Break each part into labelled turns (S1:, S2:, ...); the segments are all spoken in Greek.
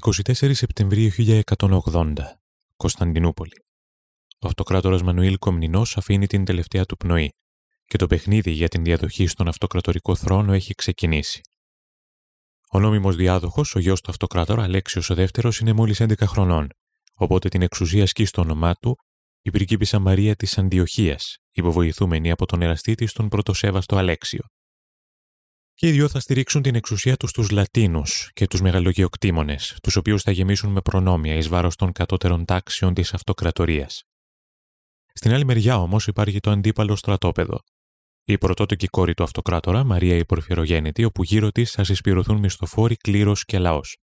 S1: 24 Σεπτεμβρίου 1180, Κωνσταντινούπολη. Ο αυτοκράτορας Μανουήλ Κομνηνός αφήνει την τελευταία του πνοή και το παιχνίδι για την διαδοχή στον αυτοκρατορικό θρόνο έχει ξεκινήσει. Ο νόμιμος διάδοχος, ο γιος του αυτοκράτορα Αλέξιος ο δεύτερος, είναι μόλις 11 χρονών, οπότε την εξουσία ασκεί στο όνομά του η πριγκίπισσα Μαρία της Αντιοχίας, υποβοηθούμενη από τον εραστή της τον πρωτοσέβαστο Αλέξιο. Και οι δυο θα στηρίξουν την εξουσία τους στους Λατίνους και τους μεγαλογεοκτήμονες, τους οποίους θα γεμίσουν με προνόμια εις βάρος των κατώτερων τάξεων της αυτοκρατορίας. Στην άλλη μεριά όμως υπάρχει το αντίπαλο στρατόπεδο. Η πρωτότοκη κόρη του αυτοκράτορα, Μαρία η Πορφυρογέννητη, όπου γύρω της θα συσπηρωθούν μισθοφόροι κλήρος και λαός,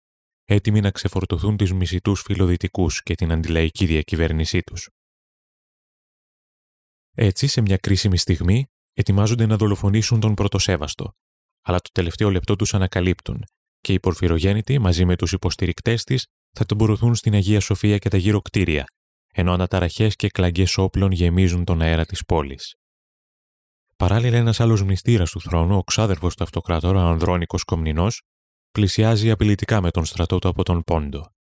S1: έτοιμοι να ξεφορτωθούν του μισητούς φιλοδυτικούς και την αντιλαϊκή διακυβέρνησή τους. Έτσι, σε μια κρίσιμη στιγμή, ετοιμάζονται να δολοφονήσουν τον πρωτοσέβαστο, αλλά το τελευταίο λεπτό τους ανακαλύπτουν και οι Πορφυρογέννητοι μαζί με τους υποστηρικτές της θα τον πορωθούν στην Αγία Σοφία και τα γύρω κτίρια, ενώ αναταραχές και κλαγκέ όπλων γεμίζουν τον αέρα της πόλης. Παράλληλα, ένας άλλος μνηστήρας του θρόνου, ο ξάδερφος του αυτοκράτορα, ο Ανδρώνικος Κομνηνός, πλησιάζει απειλητικά με τον στρατό του από τον Πόντο.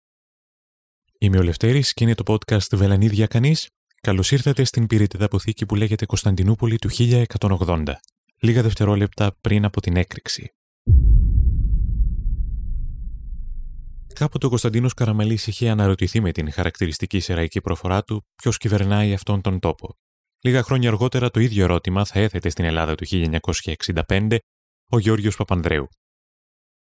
S1: Είμαι ο Λευτέρης και είναι το podcast Βελανίδια Κανείς. Καλώς ήρθατε στην πυρητεδα αποθήκη που λέγεται Κωνσταντινούπολη του 1180, λίγα δευτερόλεπτα πριν από την έκρηξη. Κάποτε ο Κωνσταντίνος Καραμαλής είχε αναρωτηθεί με την χαρακτηριστική σεραϊκή προφορά του ποιος κυβερνάει αυτόν τον τόπο. Λίγα χρόνια αργότερα το ίδιο ερώτημα θα έθετε στην Ελλάδα του 1965 ο Γεώργιος Παπανδρέου.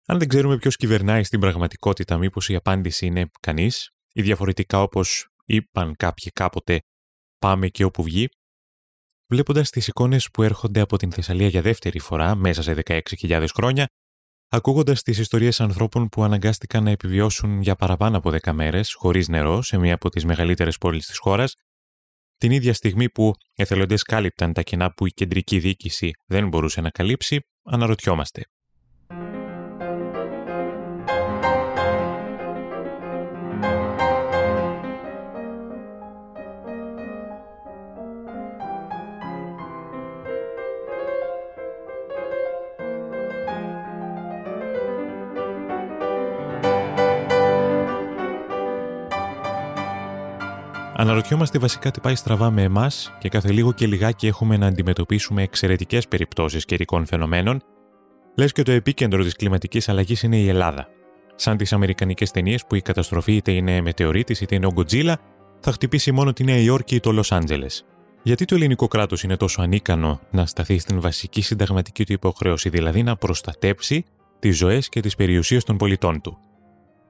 S1: Αν δεν ξέρουμε ποιος κυβερνάει στην πραγματικότητα, μήπως η απάντηση είναι κανείς, ή διαφορετικά όπως είπαν κάποιοι κάποτε, πάμε και όπου βγει. Βλέποντας τις εικόνες που έρχονται από την Θεσσαλία για δεύτερη φορά μέσα σε 16.000 χρόνια, ακούγοντας τις ιστορίες ανθρώπων που αναγκάστηκαν να επιβιώσουν για παραπάνω από 10 μέρες χωρίς νερό σε μία από τις μεγαλύτερες πόλεις της χώρας, την ίδια στιγμή που εθελοντές κάλυπταν τα κενά που η κεντρική διοίκηση δεν μπορούσε να καλύψει, αναρωτιόμαστε. Αναρωτιόμαστε βασικά τι πάει στραβά με εμάς και κάθε λίγο και λιγάκι έχουμε να αντιμετωπίσουμε εξαιρετικές περιπτώσεις καιρικών φαινομένων, λες και το επίκεντρο της κλιματικής αλλαγής είναι η Ελλάδα. Σαν τις Αμερικανικές ταινίες που η καταστροφή είτε είναι μετεωρίτη είτε είναι ο Γκοτζίλα, θα χτυπήσει μόνο τη Νέα Υόρκη ή το Λος Άντζελες. Γιατί το ελληνικό κράτος είναι τόσο ανίκανο να σταθεί στην βασική συνταγματική του υποχρέωση, δηλαδή να προστατέψει τις ζωές και τις περιουσίες των πολιτών του;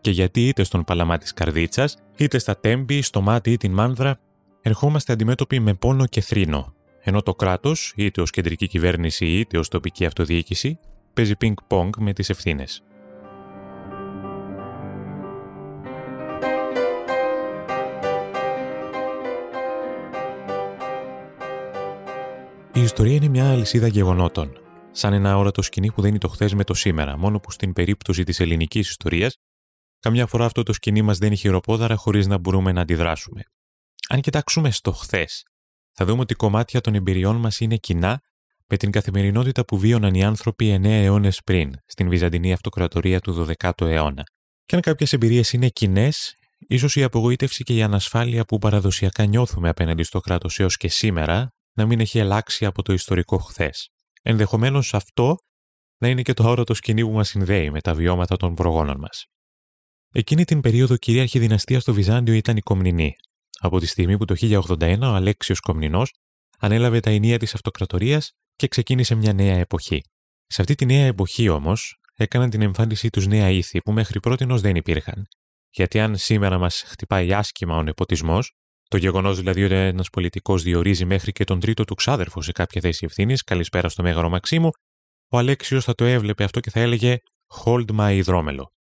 S1: Και γιατί είτε στον παλαμά της καρδίτσας, είτε στα τέμπη, στο μάτι ή την μάνδρα, ερχόμαστε αντιμέτωποι με πόνο και θρήνο, ενώ το κράτος, είτε ως κεντρική κυβέρνηση είτε ως τοπική αυτοδιοίκηση, παίζει πινκ-πονγκ με τις ευθύνες. Η ιστορία είναι μια αλυσίδα γεγονότων, σαν ένα όρατο σκηνή που δεν είναι το χθες με το σήμερα, μόνο που στην περίπτωση της ελληνικής ιστορίας Καμιά φορά αυτό το σκηνή μας δεν έχει χειροπόδαρα χωρίς να μπορούμε να αντιδράσουμε. Αν κοιτάξουμε στο χθες, θα δούμε ότι κομμάτια των εμπειριών μας είναι κοινά με την καθημερινότητα που βίωναν οι άνθρωποι 9 αιώνες πριν, στην Βυζαντινή Αυτοκρατορία του 12ου αιώνα. Και αν κάποιες εμπειρίες είναι κοινές, ίσως η απογοήτευση και η ανασφάλεια που παραδοσιακά νιώθουμε απέναντι στο κράτος έως και σήμερα να μην έχει αλλάξει από το ιστορικό χθες. Ενδεχομένως αυτό να είναι και το αόρατο σκηνή που μας συνδέει με τα βιώματα των προγόνων μας. Εκείνη την περίοδο κυρίαρχη δυναστεία στο Βυζάντιο ήταν η Κομνηνή, από τη στιγμή που το 1081 ο Αλέξιος Κομνηνός ανέλαβε τα ενία της αυτοκρατορίας και ξεκίνησε μια νέα εποχή. Σε αυτή τη νέα εποχή όμως έκαναν την εμφάνισή τους νέα ήθη που μέχρι πρώτη δεν υπήρχαν. Γιατί αν σήμερα μας χτυπάει άσχημα ο νεποτισμός, το γεγονός δηλαδή ότι ένας πολιτικός διορίζει μέχρι και τον τρίτο του ξάδερφο σε κάποια θέση ευθύνης, καλησπέρα στο μέγαρο Μαξίμου, ο Αλέξιος θα το έβλεπε αυτό και θα έλεγε Hold my υδρόμελο.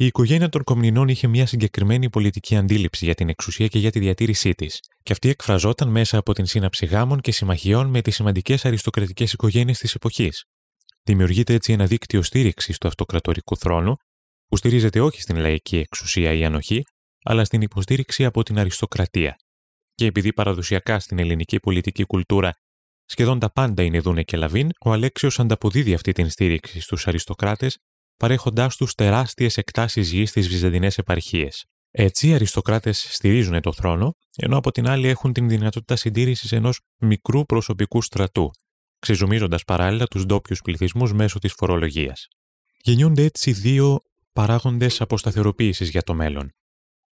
S1: Η οικογένεια των Κομνηνών είχε μια συγκεκριμένη πολιτική αντίληψη για την εξουσία και για τη διατήρησή της, και αυτή εκφραζόταν μέσα από την σύναψη γάμων και συμμαχιών με τις σημαντικές αριστοκρατικές οικογένειες της εποχής. Δημιουργείται έτσι ένα δίκτυο στήριξης του αυτοκρατορικού θρόνου, που στηρίζεται όχι στην λαϊκή εξουσία ή ανοχή, αλλά στην υποστήριξη από την αριστοκρατία. Και επειδή παραδοσιακά στην ελληνική πολιτική κουλτούρα σχεδόν τα πάντα είναι δούνε και λαβίν, ο Αλέξιος ανταποδίδει αυτή την στήριξη στους αριστοκράτες παρέχοντάς τους τεράστιες εκτάσεις γης στις βυζαντινές επαρχίες. Έτσι, οι αριστοκράτες στηρίζουν το θρόνο, ενώ από την άλλη έχουν την δυνατότητα συντήρησης ενός μικρού προσωπικού στρατού, ξεζουμίζοντας παράλληλα τους ντόπιους πληθυσμούς μέσω της φορολογίας. Γεννιούνται έτσι δύο παράγοντες αποσταθεροποίησης για το μέλλον.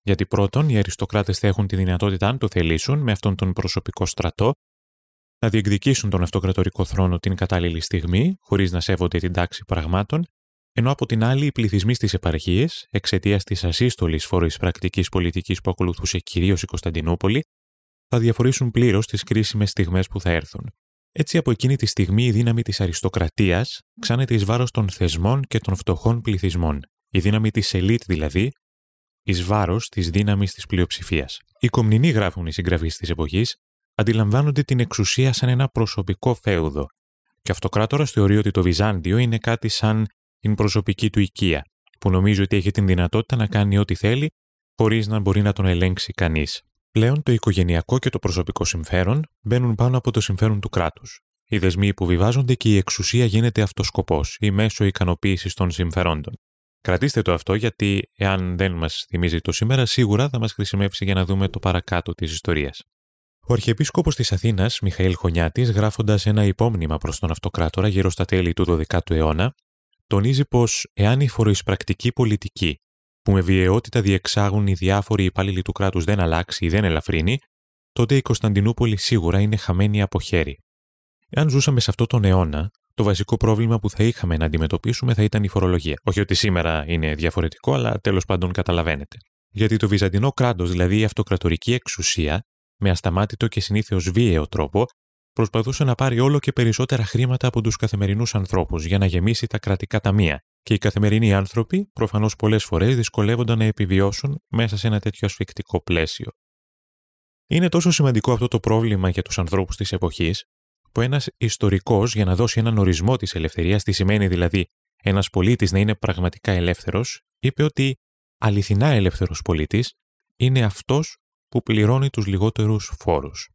S1: Γιατί πρώτον, οι αριστοκράτες θα έχουν τη δυνατότητα, αν το θελήσουν, με αυτόν τον προσωπικό στρατό, να διεκδικήσουν τον αυτοκρατορικό θρόνο την κατάλληλη στιγμή, χωρίς να σέβονται την τάξη πραγμάτων, ενώ από την άλλη οι πληθυσμοί στις επαρχίες, εξαιτίας της ασύστολης φοροεισπρακτική πολιτικής που ακολουθούσε κυρίως η Κωνσταντινούπολη, θα διαφορήσουν πλήρως τις κρίσιμες στιγμές που θα έρθουν. Έτσι, από εκείνη τη στιγμή η δύναμη της αριστοκρατίας ξάνεται εις βάρος των θεσμών και των φτωχών πληθυσμών. Η δύναμη της ελίτ δηλαδή, εις βάρος της δύναμης της πλειοψηφίας. Οι κομνηνοί, γράφουν οι συγγραφείς της εποχής, αντιλαμβάνονται την εξουσία σαν ένα προσωπικό φέουδο. Και αυτοκράτορας θεωρεί ότι το Βυζάντιο είναι κάτι σαν την προσωπική του οικία, που νομίζει ότι έχει την δυνατότητα να κάνει ό,τι θέλει, χωρίς να μπορεί να τον ελέγξει κανείς. Πλέον το οικογενειακό και το προσωπικό συμφέρον μπαίνουν πάνω από το συμφέρον του κράτους. Οι δεσμοί υποβιβάζονται και η εξουσία γίνεται αυτοσκοπός ή μέσω ικανοποίησης των συμφερόντων. Κρατήστε το αυτό γιατί, εάν δεν μας θυμίζει το σήμερα, σίγουρα θα μας χρησιμεύσει για να δούμε το παρακάτω της ιστορίας. Ο Αρχιεπίσκοπος της Αθήνας, Μιχαήλ Χωνιάτης, γράφοντας ένα υπόμνημα προς τον αυτοκράτορα γύρω στα τέλη του 12ου αιώνα, τονίζει πως εάν η φοροεισπρακτική πολιτική που με βιαιότητα διεξάγουν οι διάφοροι υπάλληλοι του κράτους δεν αλλάξει ή δεν ελαφρύνει, τότε η Κωνσταντινούπολη σίγουρα είναι χαμένη από χέρι. Εάν ζούσαμε σε αυτό τον αιώνα, το βασικό πρόβλημα που θα είχαμε να αντιμετωπίσουμε θα ήταν η φορολογία. Όχι ότι σήμερα είναι διαφορετικό, αλλά τέλος πάντων καταλαβαίνετε. Γιατί το βυζαντινό κράτος, δηλαδή η αυτοκρατορική εξουσία, με ασταμάτητο και συνήθως βίαιο τρόπο, προσπαθούσε να πάρει όλο και περισσότερα χρήματα από τους καθημερινούς ανθρώπους για να γεμίσει τα κρατικά ταμεία. Και οι καθημερινοί άνθρωποι, προφανώς πολλές φορές, δυσκολεύονταν να επιβιώσουν μέσα σε ένα τέτοιο ασφικτικό πλαίσιο. Είναι τόσο σημαντικό αυτό το πρόβλημα για τους ανθρώπους της εποχής, που ένας ιστορικός, για να δώσει έναν ορισμό της ελευθερίας, τι σημαίνει δηλαδή ένας πολίτης να είναι πραγματικά ελεύθερος, είπε ότι αληθινά ελεύθερος πολίτης είναι αυτός που πληρώνει τους λιγότερους φόρους.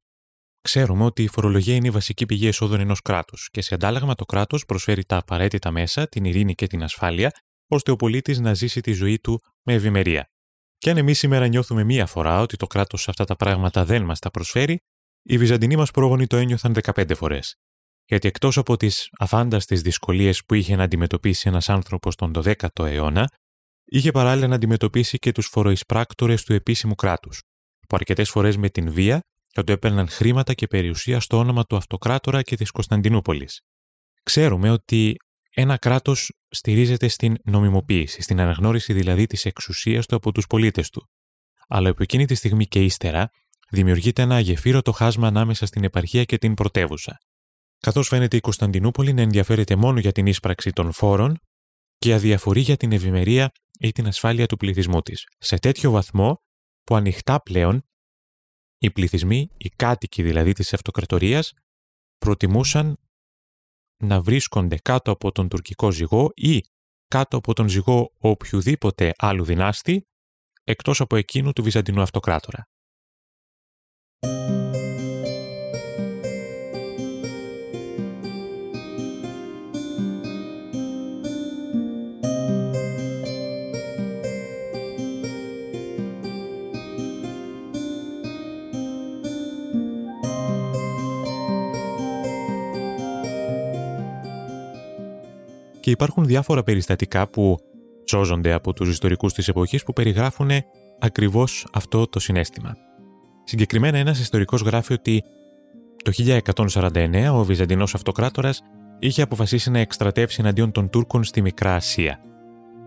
S1: Ξέρουμε ότι η φορολογία είναι η βασική πηγή εσόδων ενός κράτους και σε αντάλλαγμα το κράτος προσφέρει τα απαραίτητα μέσα, την ειρήνη και την ασφάλεια, ώστε ο πολίτης να ζήσει τη ζωή του με ευημερία. Και αν εμείς σήμερα νιώθουμε μία φορά ότι το κράτος αυτά τα πράγματα δεν μας τα προσφέρει, οι Βυζαντινοί μας πρόγονοι το ένιωθαν 15 φορές. Γιατί εκτός από τις αφάνταστες δυσκολίες που είχε να αντιμετωπίσει ένας άνθρωπος τον 12ο αιώνα, είχε παράλληλα να αντιμετωπίσει και τους φοροεισπράκτορες του επίσημου κράτους, που αρκετές φορές με την βία θα του έπαιρναν χρήματα και περιουσία στο όνομα του αυτοκράτορα και της Κωνσταντινούπολης. Ξέρουμε ότι ένα κράτος στηρίζεται στην νομιμοποίηση, στην αναγνώριση δηλαδή της εξουσίας του από τους πολίτες του. Αλλά από εκείνη τη στιγμή και ύστερα δημιουργείται ένα αγεφύρωτο χάσμα ανάμεσα στην επαρχία και την πρωτεύουσα. Καθώς φαίνεται η Κωνσταντινούπολη να ενδιαφέρεται μόνο για την ίσπραξη των φόρων και αδιαφορεί για την ευημερία ή την ασφάλεια του πληθυσμού της, σε τέτοιο βαθμό που ανοιχτά πλέον οι πληθυσμοί, οι κάτοικοι δηλαδή της αυτοκρατορίας, προτιμούσαν να βρίσκονται κάτω από τον τουρκικό ζυγό ή κάτω από τον ζυγό οποιοδήποτε άλλου δυνάστη, εκτός από εκείνου του Βυζαντινού αυτοκράτορα. Και υπάρχουν διάφορα περιστατικά που σώζονται από τους ιστορικούς της εποχής που περιγράφουν ακριβώς αυτό το συνέστημα. Συγκεκριμένα ένας ιστορικός γράφει ότι το 1149 ο Βυζαντινός Αυτοκράτορας είχε αποφασίσει να εκστρατεύσει εναντίον των Τούρκων στη Μικρά Ασία.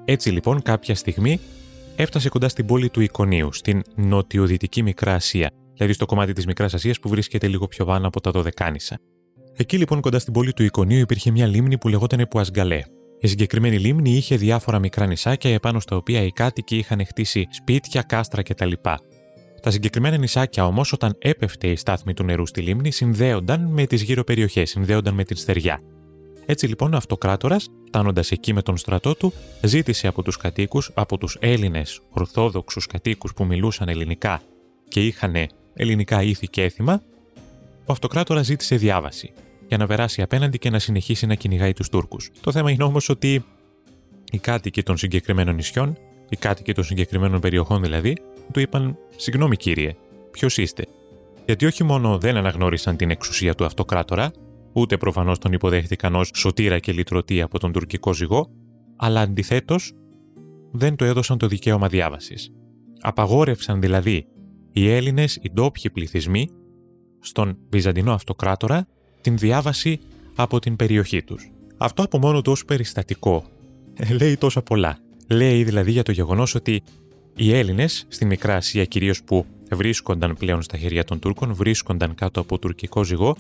S1: Έτσι λοιπόν κάποια στιγμή έφτασε κοντά στην πόλη του Ικονίου, στην νοτιοδυτική Μικρά Ασία, δηλαδή στο κομμάτι της Μικράς Ασίας που βρίσκεται λίγο πιο πάνω από τα Δωδεκάνησα. Εκεί λοιπόν κοντά στην πόλη του Ικονίου υπήρχε μια λίμνη που λεγόταν Πουασγκαλέ. Η συγκεκριμένη λίμνη είχε διάφορα μικρά νησάκια επάνω στα οποία οι κάτοικοι είχαν χτίσει σπίτια, κάστρα κτλ. Τα συγκεκριμένα νησάκια όμως, όταν έπεφτε η στάθμη του νερού στη λίμνη, συνδέονταν με τις γύρω περιοχέ, συνδέονταν με την στεριά. Έτσι λοιπόν ο αυτοκράτορας, φτάνοντας εκεί με τον στρατό του, ζήτησε από τους κατοίκους, από τους Έλληνες Ορθόδοξους κατοίκους που μιλούσαν ελληνικά και είχαν ελληνικά ήθη και έθιμα, ο αυτοκράτορας ζήτησε διάβαση για να περάσει απέναντι και να συνεχίσει να κυνηγάει τους Τούρκους. Το θέμα είναι όμως ότι Οι κάτοικοι των συγκεκριμένων νησιών, οι κάτοικοι των συγκεκριμένων περιοχών δηλαδή, του είπαν: Συγγνώμη κύριε, ποιος είστε; Γιατί όχι μόνο δεν αναγνώρισαν την εξουσία του αυτοκράτορα, ούτε προφανώς τον υποδέχτηκαν ως σωτήρα και λυτρωτή από τον τουρκικό ζυγό, αλλά αντιθέτως δεν του έδωσαν το δικαίωμα διάβασης. Απαγόρευσαν δηλαδή οι Έλληνες, οι ντόπιοι πληθυσμοί, στον Βυζαντινό Αυτοκράτορα την διάβαση από την περιοχή τους. Αυτό από μόνο του ως περιστατικό ε, λέει τόσα πολλά. Λέει δηλαδή για το γεγονός ότι οι Έλληνες στη Μικρά Ασία κυρίως που βρίσκονταν πλέον στα χέρια των Τούρκων, βρίσκονταν κάτω από τουρκικό ζυγό,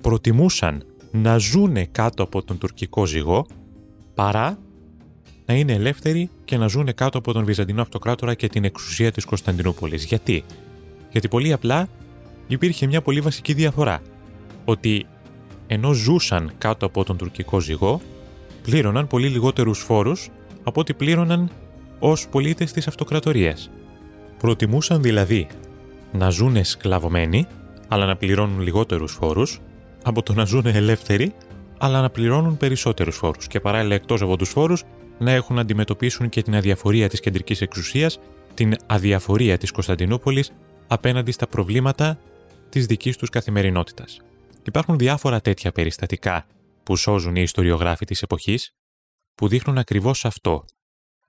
S1: προτιμούσαν να ζούνε κάτω από τον τουρκικό ζυγό παρά να είναι ελεύθεροι και να ζούνε κάτω από τον Βυζαντινό Αυτοκράτορα και την εξουσία της Κωνσταντινούπολης. Γιατί; Γιατί πολύ απλά υπήρχε μια πολύ βασική διαφορά. Ότι ενώ ζούσαν κάτω από τον τουρκικό ζυγό, πλήρωναν πολύ λιγότερους φόρους από ό,τι πλήρωναν ως πολίτες της αυτοκρατορίας. Προτιμούσαν δηλαδή να ζουν σκλαβωμένοι, αλλά να πληρώνουν λιγότερους φόρους, από το να ζουν ελεύθεροι, αλλά να πληρώνουν περισσότερους φόρους και παράλληλα εκτός από τους φόρους να έχουν να αντιμετωπίσουν και την αδιαφορία της κεντρικής εξουσίας, την αδιαφορία της Κωνσταντινούπολης απέναντι στα προβλήματα της δικής τους καθημερινότητας. Υπάρχουν διάφορα τέτοια περιστατικά που σώζουν οι ιστοριογράφοι της εποχής, που δείχνουν ακριβώς αυτό.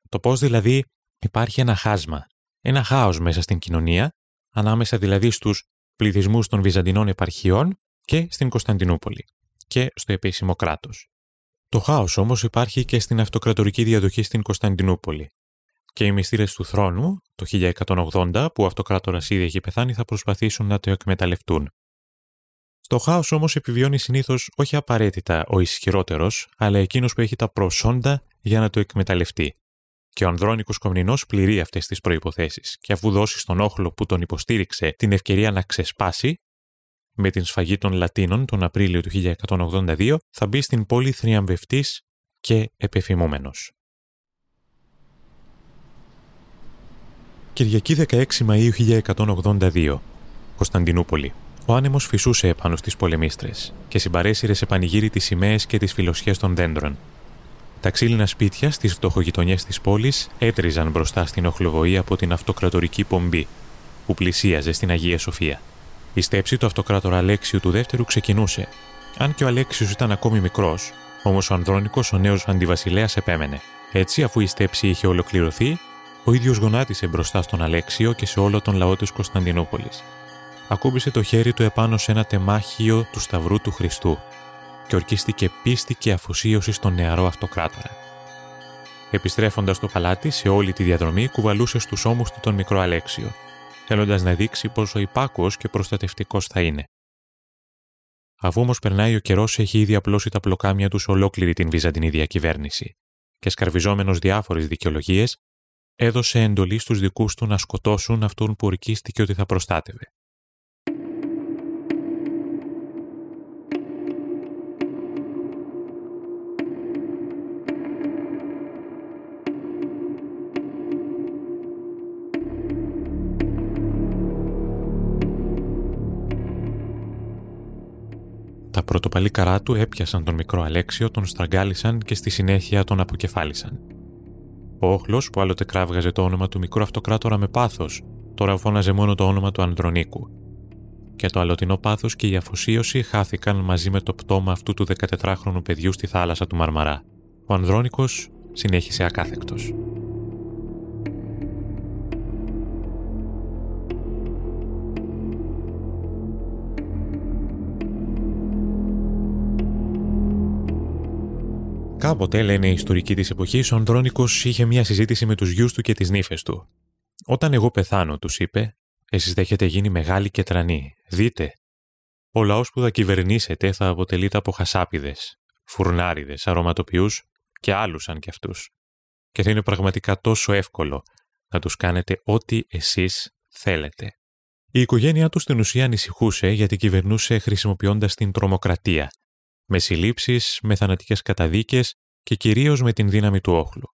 S1: Το πώς δηλαδή υπάρχει ένα χάσμα, ένα χάος μέσα στην κοινωνία, ανάμεσα δηλαδή στους πληθυσμούς των Βυζαντινών επαρχιών και στην Κωνσταντινούπολη και στο επίσημο κράτος. Το χάος όμως υπάρχει και στην αυτοκρατορική διαδοχή στην Κωνσταντινούπολη. Και οι μυστήρες του θρόνου, το 1180, που ο αυτοκράτορας ήδη έχει πεθάνει, θα προσπαθήσουν να το εκμεταλλευτούν. Στο χάος όμως επιβιώνει συνήθως όχι απαραίτητα ο ισχυρότερος, αλλά εκείνος που έχει τα προσόντα για να το εκμεταλλευτεί. Και ο Ανδρώνικος Κομνηνός πληρεί αυτές τις προποθέσει, και αφού δώσει στον όχλο που τον υποστήριξε την ευκαιρία να ξεσπάσει, με την σφαγή των Λατίνων τον Απρίλιο του 1182, θα μπει στην πόλη θριαμβευτής και επεφημούμενος. Κυριακή 16 Μαΐου 1182, Κωνσταντινούπολη. Ο άνεμος φυσούσε επάνω στις πολεμίστρες και συμπαρέσυρε σε πανηγύρι τις σημαίες και τις φιλοσιές των δέντρων. Τα ξύλινα σπίτια στις φτωχογειτονιές της πόλης έτριζαν μπροστά στην οχλοβοή από την αυτοκρατορική πομπή, που πλησίαζε στην Αγία Σοφία. Η στέψη του αυτοκράτορα Αλέξιου του δεύτερου ξεκινούσε. Αν και ο Αλέξιος ήταν ακόμη μικρός, όμως ο Ανδρώνικος, ο νέος αντιβασιλέας, επέμενε. Έτσι, αφού η στέψη είχε ολοκληρωθεί, ο ίδιος γονάτισε μπροστά στον Αλέξιο και σε όλο τον λαό της Κωνσταντινούπολης ακούμπησε το χέρι του επάνω σε ένα τεμάχιο του Σταυρού του Χριστού και ορκίστηκε πίστη και αφοσίωση στον νεαρό αυτοκράτορα. Επιστρέφοντας στο παλάτι, σε όλη τη διαδρομή κουβαλούσε στους ώμους του τον μικρό Αλέξιο, θέλοντας να δείξει πόσο υπάκουος και προστατευτικός θα είναι. Αφού όμω περνάει ο καιρός, έχει ήδη απλώσει τα πλοκάμια τους σε ολόκληρη την Βυζαντινή διακυβέρνηση και σκαρβιζόμενος διάφορες δικαιολογίες, έδωσε εντολή στους δικούς του να σκοτώσουν αυτόν που ορκίστηκε ότι θα προστάτευε. Τα πρωτοπαλή καρά του έπιασαν τον μικρό Αλέξιο, τον στραγγάλισαν και στη συνέχεια τον αποκεφάλισαν. Ο όχλος, που άλλοτε κράβγαζε το όνομα του μικρού αυτοκράτορα με πάθος, τώρα φώναζε μόνο το όνομα του Ανδρονίκου. Και το αλωτινό πάθος και η αφοσίωση χάθηκαν μαζί με το πτώμα αυτού του 14χρονου παιδιού στη θάλασσα του Μαρμαρά. Ο Ανδρώνικο συνέχισε ακάθεκτος. Κάποτε, λένε οι ιστορικοί της εποχής, ο Ανδρώνικος είχε μια συζήτηση με τους γιους του και τις νύφες του. Όταν εγώ πεθάνω, τους είπε, εσείς θα έχετε γίνει μεγάλοι και τρανοί. Δείτε. Ο λαός που θα κυβερνήσετε θα αποτελείται από χασάπιδε, φουρνάριδες, αρωματοποιούς και άλλους σαν κι αυτούς. Και θα είναι πραγματικά τόσο εύκολο να τους κάνετε ό,τι εσείς θέλετε. Η οικογένειά του στην ουσία ανησυχούσε γιατί κυβερνούσε χρησιμοποιώντας την τρομοκρατία, με συλλήψεις, με θανατικές καταδίκες και κυρίως με την δύναμη του όχλου.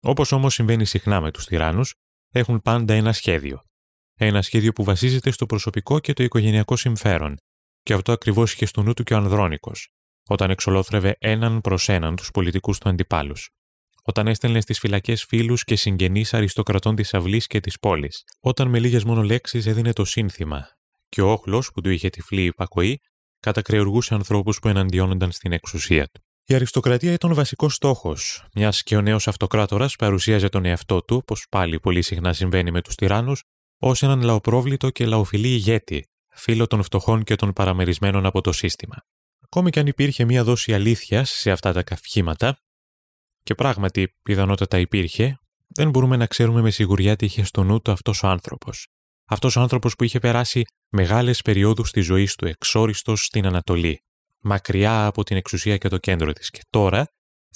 S1: Όπως όμως συμβαίνει συχνά με τους τυράννους, έχουν πάντα ένα σχέδιο. Ένα σχέδιο που βασίζεται στο προσωπικό και το οικογενειακό συμφέρον, και αυτό ακριβώς είχε στο νου του και ο Ανδρώνικος, όταν εξολόθρευε έναν προς έναν τους πολιτικούς του αντιπάλους. όταν έστελνε στις φυλακές φίλους και συγγενείς αριστοκρατών της αυλής και της πόλης, όταν με λίγες μόνο λέξεις έδινε το σύνθημα, και ο όχλος που του είχε τυφλή υπακοή κατακρεουργούσε ανθρώπους που εναντιώνονταν στην εξουσία του. Η αριστοκρατία ήταν ο βασικός στόχος, μιας και ο νέος αυτοκράτορας παρουσίαζε τον εαυτό του, όπω πάλι πολύ συχνά συμβαίνει με τους τυράννους, ως έναν λαοπρόβλητο και λαοφιλή ηγέτη, φίλο των φτωχών και των παραμερισμένων από το σύστημα. Ακόμη και αν υπήρχε μία δόση αλήθειας σε αυτά τα καυχήματα, και πράγματι πιθανότατα υπήρχε, δεν μπορούμε να ξέρουμε με σιγουριά τι είχε στο νου του αυτός ο άνθρωπος. Αυτός ο άνθρωπος που είχε περάσει μεγάλες περιόδους της ζωής του εξόριστος στην Ανατολή, μακριά από την εξουσία και το κέντρο της, και τώρα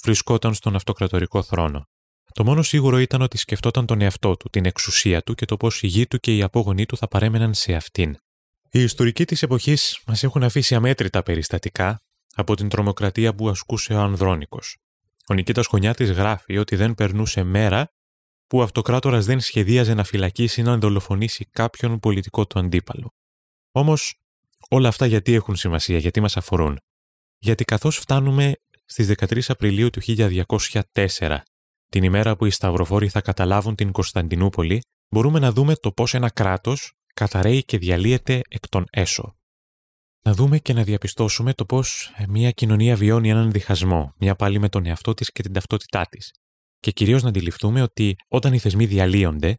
S1: βρισκόταν στον αυτοκρατορικό θρόνο. Το μόνο σίγουρο ήταν ότι σκεφτόταν τον εαυτό του, την εξουσία του και το πώς η γη του και οι απόγονοί του θα παρέμεναν σε αυτήν. Οι ιστορικοί της εποχής μας έχουν αφήσει αμέτρητα περιστατικά από την τρομοκρατία που ασκούσε ο Ανδρώνικος. Ο Νικήτας Χωνιάτης γράφει ότι δεν περνούσε μέρα που ο αυτοκράτορας δεν σχεδίαζε να φυλακίσει ή να δολοφονήσει κάποιον πολιτικό του αντίπαλο. Όμως, όλα αυτά γιατί έχουν σημασία, γιατί μας αφορούν. Γιατί καθώς φτάνουμε στις 13 Απριλίου του 1204, την ημέρα που οι Σταυροφόροι θα καταλάβουν την Κωνσταντινούπολη, μπορούμε να δούμε το πώς ένα κράτος καταραίει και διαλύεται εκ των έσω. Να δούμε και να διαπιστώσουμε το πώς μια κοινωνία βιώνει έναν διχασμό, μια πάλι με τον εαυτό της και την ταυτότητά της. Και κυρίως να αντιληφθούμε ότι όταν οι θεσμοί διαλύονται,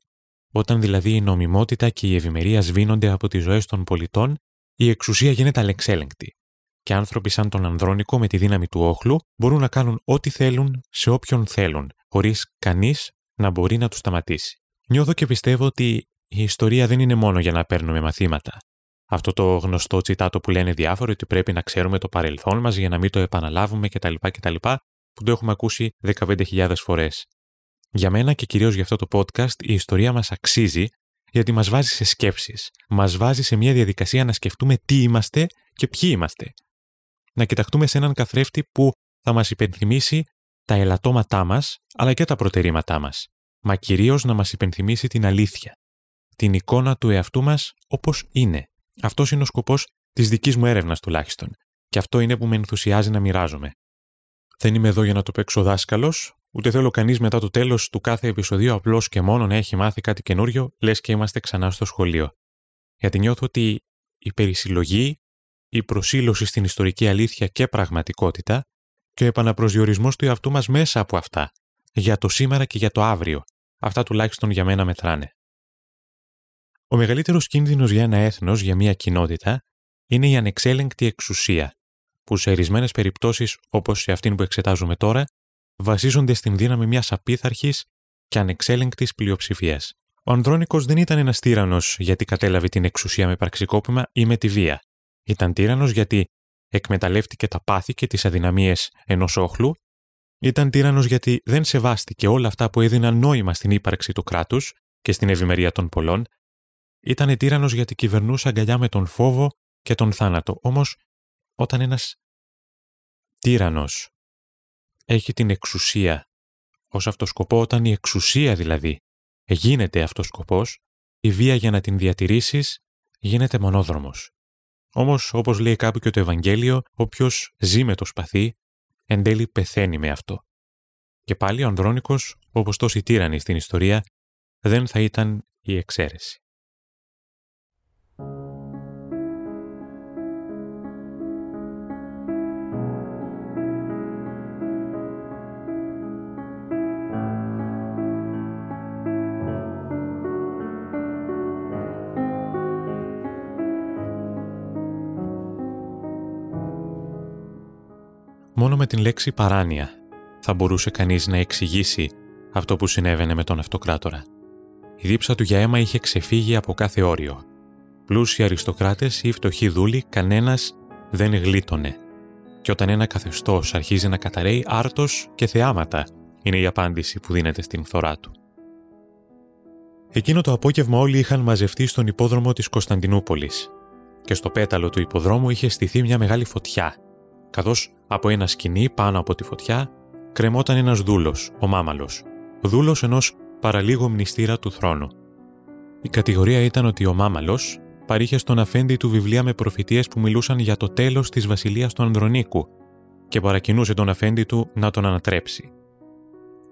S1: όταν δηλαδή η νομιμότητα και η ευημερία σβήνονται από τις ζωές των πολιτών, η εξουσία γίνεται αλεξέλεγκτη. Και άνθρωποι σαν τον Ανδρώνικο με τη δύναμη του όχλου μπορούν να κάνουν ό,τι θέλουν σε όποιον θέλουν, χωρίς κανείς να μπορεί να τους σταματήσει. Νιώθω και πιστεύω ότι η ιστορία δεν είναι μόνο για να παίρνουμε μαθήματα. Αυτό το γνωστό τσιτάτο που λένε διάφοροι ότι πρέπει να ξέρουμε το παρελθόν μας για να μην το επαναλάβουμε κτλ. κτλ που το έχουμε ακούσει 15.000 φορές. Για μένα και κυρίως για αυτό το podcast η ιστορία μας αξίζει γιατί μας βάζει σε σκέψεις. Μας βάζει σε μια διαδικασία να σκεφτούμε τι είμαστε και ποιοι είμαστε. Να κοιταχτούμε σε έναν καθρέφτη που θα μας υπενθυμίσει τα ελαττώματά μας αλλά και τα προτερήματά μας. Μα κυρίως να μας υπενθυμίσει την αλήθεια την εικόνα του εαυτού μας όπως είναι. Αυτός είναι ο σκοπός της δικής μου έρευνας τουλάχιστον. Και αυτό είναι που με ενθουσιάζει να μοιράζομαι. Δεν είμαι εδώ για να το παίξω δάσκαλος, ούτε θέλω κανείς μετά το τέλος του κάθε επεισοδίου απλώς και μόνο να έχει μάθει κάτι καινούριο, λες και είμαστε ξανά στο σχολείο. Γιατί νιώθω ότι η περισυλλογή, η προσήλωση στην ιστορική αλήθεια και πραγματικότητα και ο επαναπροσδιορισμός του εαυτού μας μέσα από αυτά, για το σήμερα και για το αύριο, αυτά τουλάχιστον για μένα μετράνε. Ο μεγαλύτερος κίνδυνος για ένα έθνος, για μια κοινότητα, είναι η ανεξέλεγκτη εξουσία, που σε ορισμένες περιπτώσεις, όπως σε αυτήν που εξετάζουμε τώρα, βασίζονται στην δύναμη μιας απίθαρχης και ανεξέλεγκτης πλειοψηφίας. Ο Ανδρώνικος δεν ήταν ένας τύρανος γιατί κατέλαβε την εξουσία με πραξικόπημα ή με τη βία. Ήταν τύρανος γιατί εκμεταλλεύτηκε τα πάθη και τις αδυναμίες ενός όχλου. Ήταν τύρανος γιατί δεν σεβάστηκε όλα αυτά που έδιναν νόημα στην ύπαρξη του κράτους και στην ευημερία των πολλών ήταν τύρανος γιατί κυβερνούσε αγκαλιά με τον φόβο και τον θάνατο. Όμως, όταν ένας τύρανος έχει την εξουσία ως αυτός σκοπό, όταν η εξουσία δηλαδή γίνεται αυτός σκοπός, η βία για να την διατηρήσεις γίνεται μονόδρομος. Όμως, όπως λέει κάπου και το Ευαγγέλιο, όποιος ζει με το σπαθί, εν τέλει πεθαίνει με αυτό. Και πάλι ο Ανδρώνικος, όπως τόσοι τύρανοι στην ιστορία, δεν θα ήταν η εξαίρεση. Με την λέξη παράνοια θα μπορούσε κανείς να εξηγήσει αυτό που συνέβαινε με τον αυτοκράτορα. Η δίψα του για αίμα είχε ξεφύγει από κάθε όριο. Πλούσιοι αριστοκράτες ή φτωχοί δούλοι, κανένας δεν γλίτωνε. Και όταν ένα καθεστώς αρχίζει να καταραίει, άρτος και θεάματα είναι η απάντηση που δίνεται στην φθορά του. Εκείνο το απόγευμα όλοι είχαν μαζευτεί στον υπόδρομο της Κωνσταντινούπολης και στο πέταλο του υποδρόμου είχε στηθεί μια μεγάλη φωτιά καθώς από ένα σκηνή πάνω από τη φωτιά κρεμόταν ένας δούλος, ο Μάμαλος, δούλος ενός παραλίγο μνηστήρα του θρόνου. Η κατηγορία ήταν ότι ο Μάμαλος παρήχε στον αφέντη του βιβλία με προφητείες που μιλούσαν για το τέλος της βασιλείας του Ανδρονίκου και παρακινούσε τον αφέντη του να τον ανατρέψει.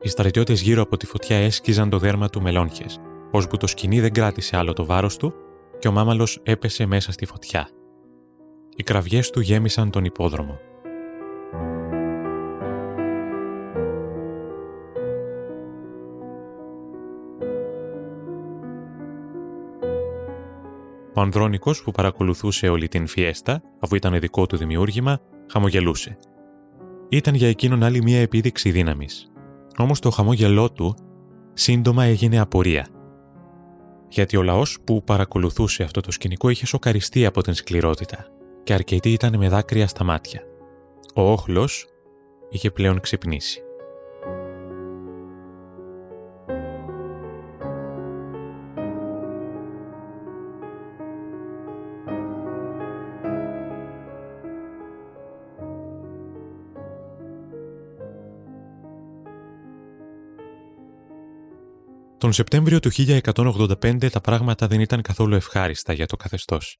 S1: Οι στρατιώτες γύρω από τη φωτιά έσκιζαν το δέρμα του μελόνχε, ώσπου το σκηνή δεν κράτησε άλλο το βάρος του και ο μάμαλος έπεσε μέσα στη φωτιά. Οι κραυγές του γέμισαν τον υπόδρομο. Ο Ανδρώνικος που παρακολουθούσε όλη την φιέστα, αφού ήταν δικό του δημιούργημα, χαμογελούσε. Ήταν για εκείνον άλλη μία επίδειξη δύναμης. Όμως το χαμόγελό του σύντομα έγινε απορία. Γιατί ο λαός που παρακολουθούσε αυτό το σκηνικό είχε σοκαριστεί από την σκληρότητα και αρκετοί ήταν με δάκρυα στα μάτια. Ο όχλος είχε πλέον ξυπνήσει. Τον Σεπτέμβριο του 1185 τα πράγματα δεν ήταν καθόλου ευχάριστα για το καθεστώς.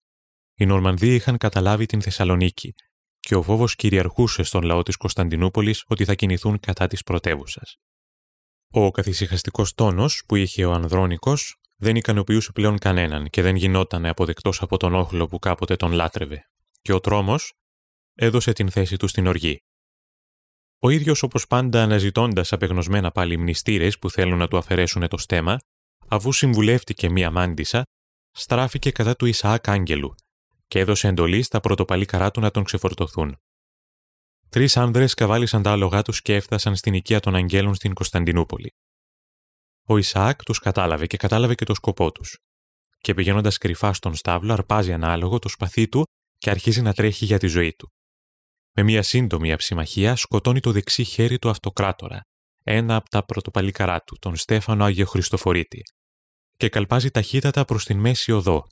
S1: Οι Νορμανδοί είχαν καταλάβει την Θεσσαλονίκη και ο φόβος κυριαρχούσε στον λαό της Κωνσταντινούπολης ότι θα κινηθούν κατά της πρωτεύουσας. Ο καθησυχαστικός τόνος που είχε ο Ανδρώνικος δεν ικανοποιούσε πλέον κανέναν και δεν γινόταν αποδεκτός από τον όχλο που κάποτε τον λάτρευε, και ο τρόμος έδωσε την θέση του στην οργή. Ο ίδιος όπως πάντα αναζητώντας απεγνωσμένα πάλι μνηστήρες που θέλουν να του αφαιρέσουν το στέμα, αφού συμβουλεύτηκε μία μάντισα, στράφηκε κατά του Ισαάκ Άγγελου και έδωσε εντολή στα πρωτοπαλή καρά του να τον ξεφορτωθούν. Τρεις άνδρες καβάλισαν τα άλογά τους και έφτασαν στην οικία των Αγγέλων στην Κωνσταντινούπολη. Ο Ισαάκ τους κατάλαβε και κατάλαβε και το σκοπό τους. Και πηγαίνοντας κρυφά στον στάβλο, αρπάζει ένα άλογο το σπαθί του και αρχίζει να τρέχει για τη ζωή του. Με μια σύντομη αψημαχία σκοτώνει το δεξί χέρι του αυτοκράτορα, ένα από τα πρωτοπαλίκαρά του, τον Στέφανο Άγιο Χριστοφορίτη, και καλπάζει ταχύτατα προς την μέση οδό,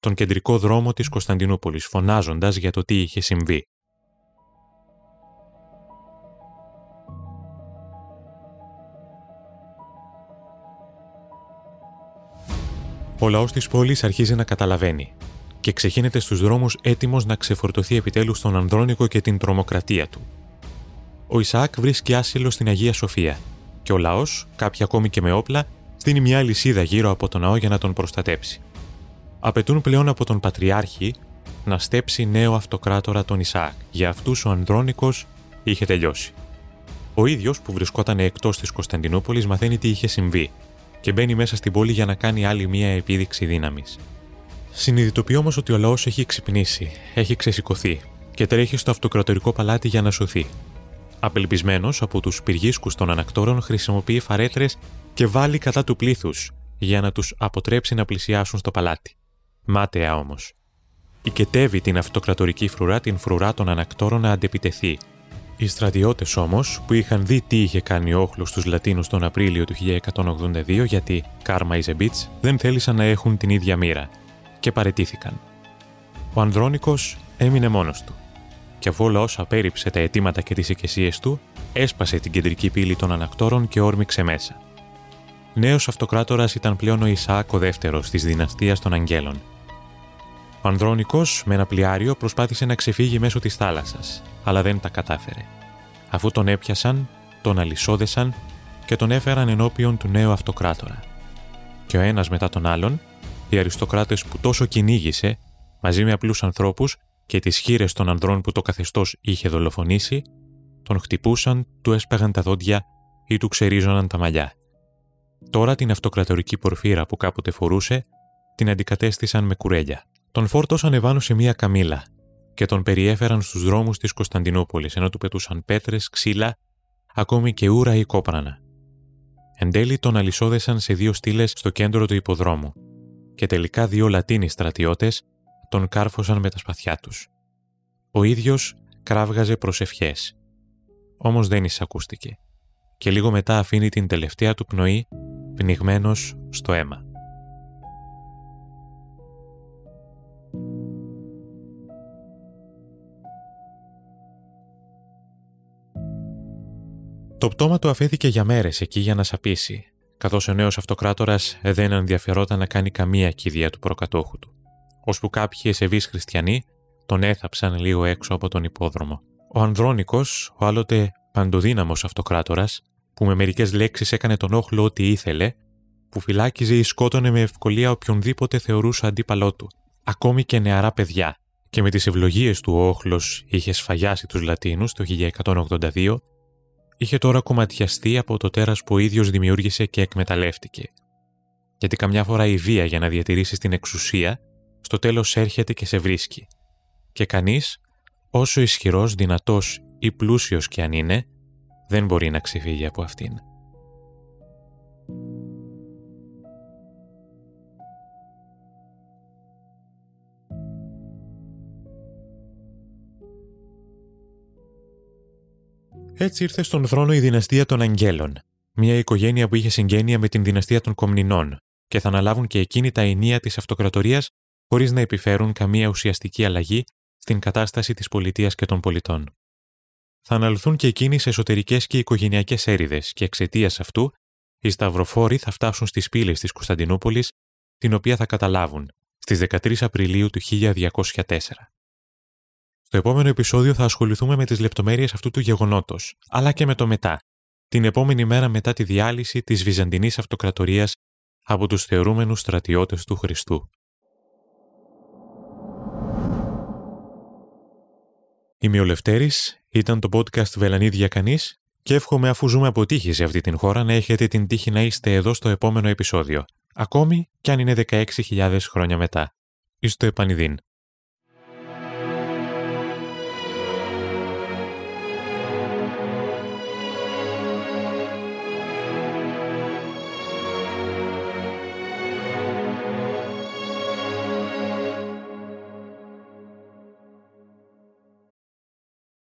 S1: τον κεντρικό δρόμο της Κωνσταντινούπολης, φωνάζοντας για το τι είχε συμβεί. Ο λαός της πόλης αρχίζει να καταλαβαίνει και ξεχύνεται στους δρόμους έτοιμος να ξεφορτωθεί επιτέλους τον Ανδρώνικο και την τρομοκρατία του. Ο Ισαάκ βρίσκει άσυλο στην Αγία Σοφία και ο λαός, κάποιοι ακόμη και με όπλα, στείνει μια λυσίδα γύρω από τον ναό για να τον προστατέψει. Απαιτούν πλέον από τον Πατριάρχη να στέψει νέο αυτοκράτορα τον Ισαάκ. Για αυτούς ο Ανδρώνικος είχε τελειώσει. Ο ίδιος που βρισκόταν εκτός της Κωνσταντινούπολης μαθαίνει τι είχε συμβεί και μπαίνει μέσα στην πόλη για να κάνει άλλη μία επίδειξη δύναμης. Συνειδητοποιεί όμως ότι ο λαός έχει ξυπνήσει, έχει ξεσηκωθεί και τρέχει στο αυτοκρατορικό παλάτι για να σωθεί. Απελπισμένος από τους πυργίσκους των ανακτόρων, χρησιμοποιεί φαρέτρες και βάλει κατά του πλήθους για να τους αποτρέψει να πλησιάσουν στο παλάτι. Μάταια όμως. Οικετεύει την αυτοκρατορική φρουρά, την φρουρά των ανακτόρων να αντεπιτεθεί. Οι στρατιώτες όμως, που είχαν δει τι είχε κάνει ο όχλος στου Λατίνους τον Απρίλιο του 1182, γιατί κάρμα is a δεν θέλησαν να έχουν την ίδια μοίρα και παρετήθηκαν. Ο Ανδρώνικος έμεινε μόνος του και αφού ο λαός απέρριψε τα αιτήματα και τις οικεσίες του, έσπασε την κεντρική πύλη των ανακτόρων και όρμηξε μέσα. Νέος αυτοκράτορας ήταν πλέον ο Ισαάκ ο δεύτερος της δυναστείας των Αγγέλων. Ο Ανδρώνικος με ένα πλοιάριο προσπάθησε να ξεφύγει μέσω της θάλασσας, αλλά δεν τα κατάφερε. Αφού τον έπιασαν, τον αλυσόδεσαν και τον έφεραν ενώπιον του νέου αυτοκράτορα. Και ο ένας μετά τον άλλον οι αριστοκράτες που τόσο κυνήγησε, μαζί με απλούς ανθρώπους και τις χείρες των ανδρών που το καθεστώς είχε δολοφονήσει, τον χτυπούσαν, του έσπαγαν τα δόντια ή του ξερίζωναν τα μαλλιά. Τώρα την αυτοκρατορική πορφύρα που κάποτε φορούσε, την αντικατέστησαν με κουρέλια. Τον φόρτωσαν ευάνω σε μία καμίλα και τον περιέφεραν στους δρόμους της Κωνσταντινούπολης, ενώ του πετούσαν πέτρες, ξύλα, ακόμη και ούρα ή κόπρανα. Εν τέλει τον αλυσόδεσαν σε δύο στήλες στο κέντρο του υποδρόμου και τελικά δύο Λατίνοι στρατιώτες τον κάρφωσαν με τα σπαθιά τους. Ο ίδιος κράβγαζε προσευχές. Όμως δεν εισακούστηκε και λίγο μετά αφήνει την τελευταία του πνοή πνιγμένος στο αίμα. Το πτώμα του αφέθηκε για μέρες εκεί για να σαπίσει καθώς ο νέος αυτοκράτορας δεν ενδιαφερόταν να κάνει καμία κηδεία του προκατόχου του. Ώσπου κάποιοι εσεβεί χριστιανοί τον έθαψαν λίγο έξω από τον υπόδρομο. Ο Ανδρώνικος, ο άλλοτε παντοδύναμος αυτοκράτορας, που με μερικές λέξεις έκανε τον όχλο ό,τι ήθελε, που φυλάκιζε ή σκότωνε με ευκολία οποιονδήποτε θεωρούσε αντίπαλό του, ακόμη και νεαρά παιδιά, και με τις ευλογίες του ο όχλος είχε σφαγιάσει τους Λατίνους το 1182, είχε τώρα κομματιαστεί από το τέρας που ο ίδιος δημιούργησε και εκμεταλλεύτηκε. Γιατί καμιά φορά η βία για να διατηρήσει την εξουσία, στο τέλος έρχεται και σε βρίσκει. Και κανείς, όσο ισχυρός, δυνατός ή πλούσιος κι αν είναι, δεν μπορεί να ξεφύγει από αυτήν. Έτσι ήρθε στον θρόνο η δυναστεία των Αγγέλων, μια οικογένεια που είχε συγγένεια με την δυναστεία των Κομνηνών και θα αναλάβουν και εκείνη τα ενία της αυτοκρατορίας χωρίς να επιφέρουν καμία ουσιαστική αλλαγή στην κατάσταση της πολιτείας και των πολιτών. Θα αναλυθούν και εκείνοι σε εσωτερικές και οικογενειακές έρηδες και εξαιτίας αυτού οι Σταυροφόροι θα φτάσουν στις πύλες της Κωνσταντινούπολης, την οποία θα καταλάβουν στις 13 Απριλίου του 1204. Στο επόμενο επεισόδιο θα ασχοληθούμε με τις λεπτομέρειες αυτού του γεγονότος, αλλά και με το μετά, την επόμενη μέρα μετά τη διάλυση της Βυζαντινής Αυτοκρατορίας από τους θεωρούμενους στρατιώτες του Χριστού. Είμαι ο Λευτέρης, ήταν το podcast Βελανίδια Κανείς και εύχομαι αφού ζούμε από τύχη σε αυτή την χώρα να έχετε την τύχη να είστε εδώ στο επόμενο επεισόδιο, ακόμη κι αν είναι 16.000 χρόνια μετά. Είστε επανειδήν.